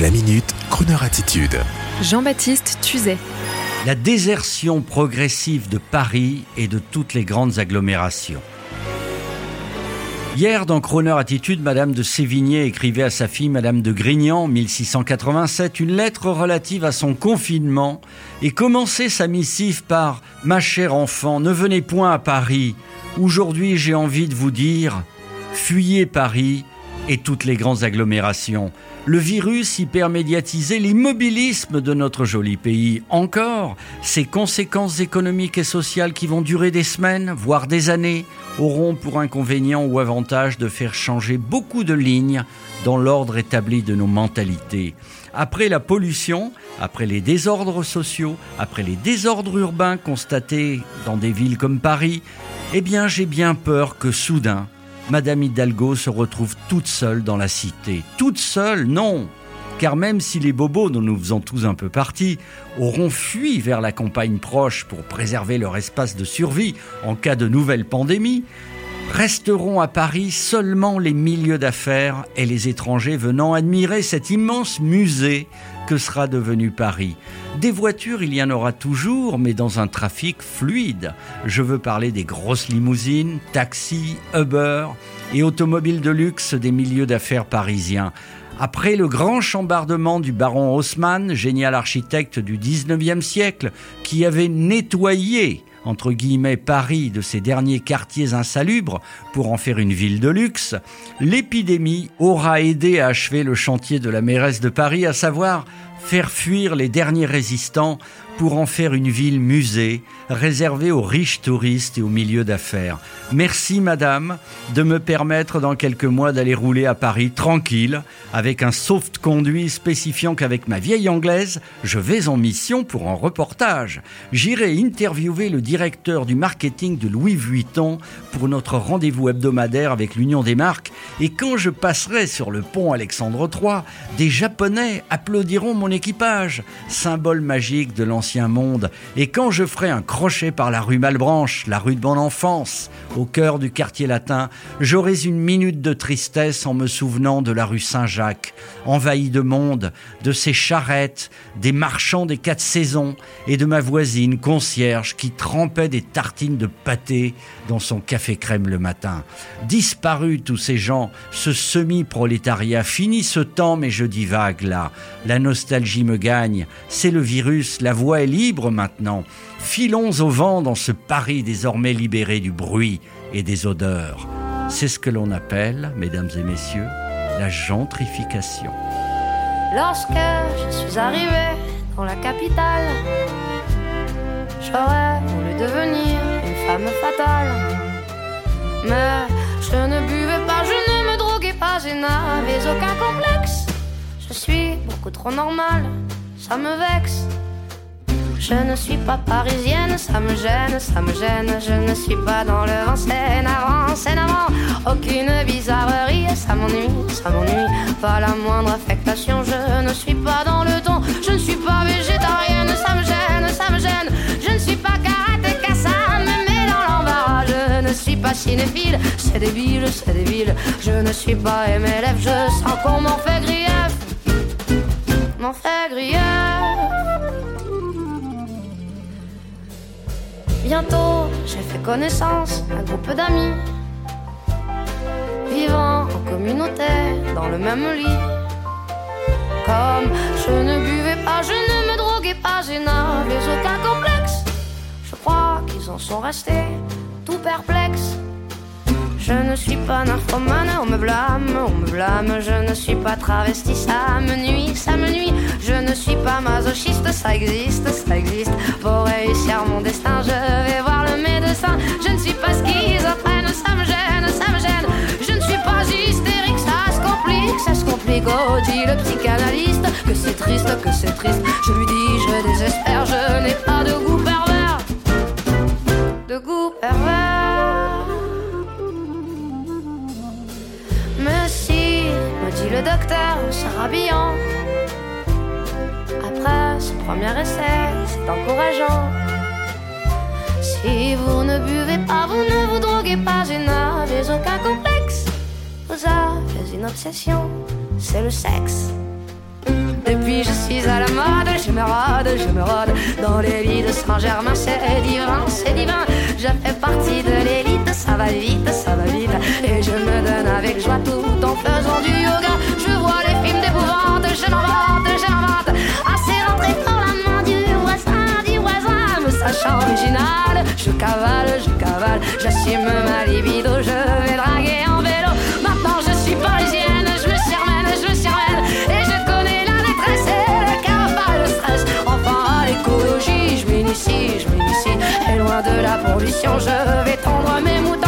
La minute, Kroneur attitude. Jean-Baptiste Tuzet. La désertion progressive de Paris et de toutes les grandes agglomérations. Hier, dans Croner Attitude, Madame de Sévigné écrivait à sa fille Madame de Grignan, 1687, une lettre relative à son confinement et commençait sa missive par Ma chère enfant, ne venez point à Paris. Aujourd'hui, j'ai envie de vous dire, fuyez Paris et toutes les grandes agglomérations. Le virus hypermédiatisé l'immobilisme de notre joli pays. Encore, ses conséquences économiques et sociales qui vont durer des semaines, voire des années, auront pour inconvénient ou avantage de faire changer beaucoup de lignes dans l'ordre établi de nos mentalités. Après la pollution, après les désordres sociaux, après les désordres urbains constatés dans des villes comme Paris, eh bien j'ai bien peur que soudain, Madame Hidalgo se retrouve toute seule dans la cité. Toute seule, non car même si les bobos, dont nous faisons tous un peu partie, auront fui vers la campagne proche pour préserver leur espace de survie en cas de nouvelle pandémie, resteront à Paris seulement les milieux d'affaires et les étrangers venant admirer cet immense musée que sera devenu Paris. Des voitures, il y en aura toujours, mais dans un trafic fluide. Je veux parler des grosses limousines, taxis, Uber et automobiles de luxe des milieux d'affaires parisiens. Après le grand chambardement du baron Haussmann, génial architecte du 19e siècle, qui avait nettoyé entre guillemets Paris de ses derniers quartiers insalubres pour en faire une ville de luxe, l'épidémie aura aidé à achever le chantier de la mairesse de Paris, à savoir faire fuir les derniers résistants pour en faire une ville musée réservée aux riches touristes et aux milieux d'affaires. Merci madame de me permettre dans quelques mois d'aller rouler à Paris tranquille avec un soft conduit spécifiant qu'avec ma vieille anglaise, je vais en mission pour un reportage. J'irai interviewer le directeur du marketing de Louis Vuitton pour notre rendez-vous hebdomadaire avec l'Union des marques et quand je passerai sur le pont Alexandre III, des Japonais applaudiront mon équipage, symbole magique de l'ancien monde. Et quand je ferai un crochet par la rue Malbranche, la rue de mon enfance, au cœur du quartier latin, j'aurai une minute de tristesse en me souvenant de la rue Saint-Jacques, envahie de monde, de ses charrettes, des marchands des quatre saisons et de ma voisine concierge qui trempait des tartines de pâté dans son café crème le matin. Disparus tous ces gens, ce semi-prolétariat, fini ce temps, mais je divague là. La nostalgie me gagne, c'est le virus, la voix est libre maintenant. Filons au vent dans ce Paris désormais libéré du bruit et des odeurs. C'est ce que l'on appelle, mesdames et messieurs, la gentrification. Lorsque je suis arrivé dans la capitale, j'aurais voulu devenir une femme fatale. Mais je ne buvais pas, je ne me droguais pas, je n'avais aucun complexe. Je suis beaucoup trop normale, ça me vexe. Je ne suis pas parisienne, ça me gêne, ça me gêne. Je ne suis pas dans le vent, c'est c'est. Aucune bizarrerie, ça m'ennuie, ça m'ennuie. Pas la moindre affectation, je ne suis pas dans le ton. Je ne suis pas végétarienne, ça me gêne, ça me gêne. Je ne suis pas karatéka, ça me met dans l'embarras. Je ne suis pas cinéphile, c'est débile, c'est débile. Je ne suis pas MLF, je sens qu'on m'en fait grief. Bientôt, j'ai fait connaissance, un groupe d'amis, vivant en communauté, dans le même lit. Comme je ne buvais pas, je ne me droguais pas, je n'avais aucun complexe. Je crois qu'ils en sont restés tout perplexes. Je ne suis pas narcomane, on me blâme, on me blâme. Je ne suis pas travesti, ça me nuit, ça me nuit. Ça existe, ça existe. Pour réussir mon destin, je vais voir le médecin. Je ne suis pas schizophrène, ça me gêne, ça me gêne. Je ne suis pas hystérique, ça se complique, ça se complique. Oh, dit le psychanalyste que c'est triste, que c'est triste. Je lui dis, je désespère, je n'ai pas de goût pervers. De goût pervers. Si, me dit le docteur, se rhabillant. Premier essai, c'est encourageant. Si vous ne buvez pas, vous ne vous droguez pas et n'avez aucun complexe. Vous avez une obsession, c'est le sexe. Depuis je suis à la mode, je me rôde, je me rôde dans les lits de Saint-Germain, c'est divin, c'est divin. Je fais partie de l'élite, ça va vite, ça va vite. Et je me donne avec joie tout cavale, je cavale. J'assume ma libido, je vais draguer en vélo. Maintenant je suis parisienne, je me suis remène, je me suis remène. Et je connais la détresse et le cavale, le stress. Enfin à l'écologie, je m'initie, je m'initie. Et loin de la pollution, je vais tendre mes moutons.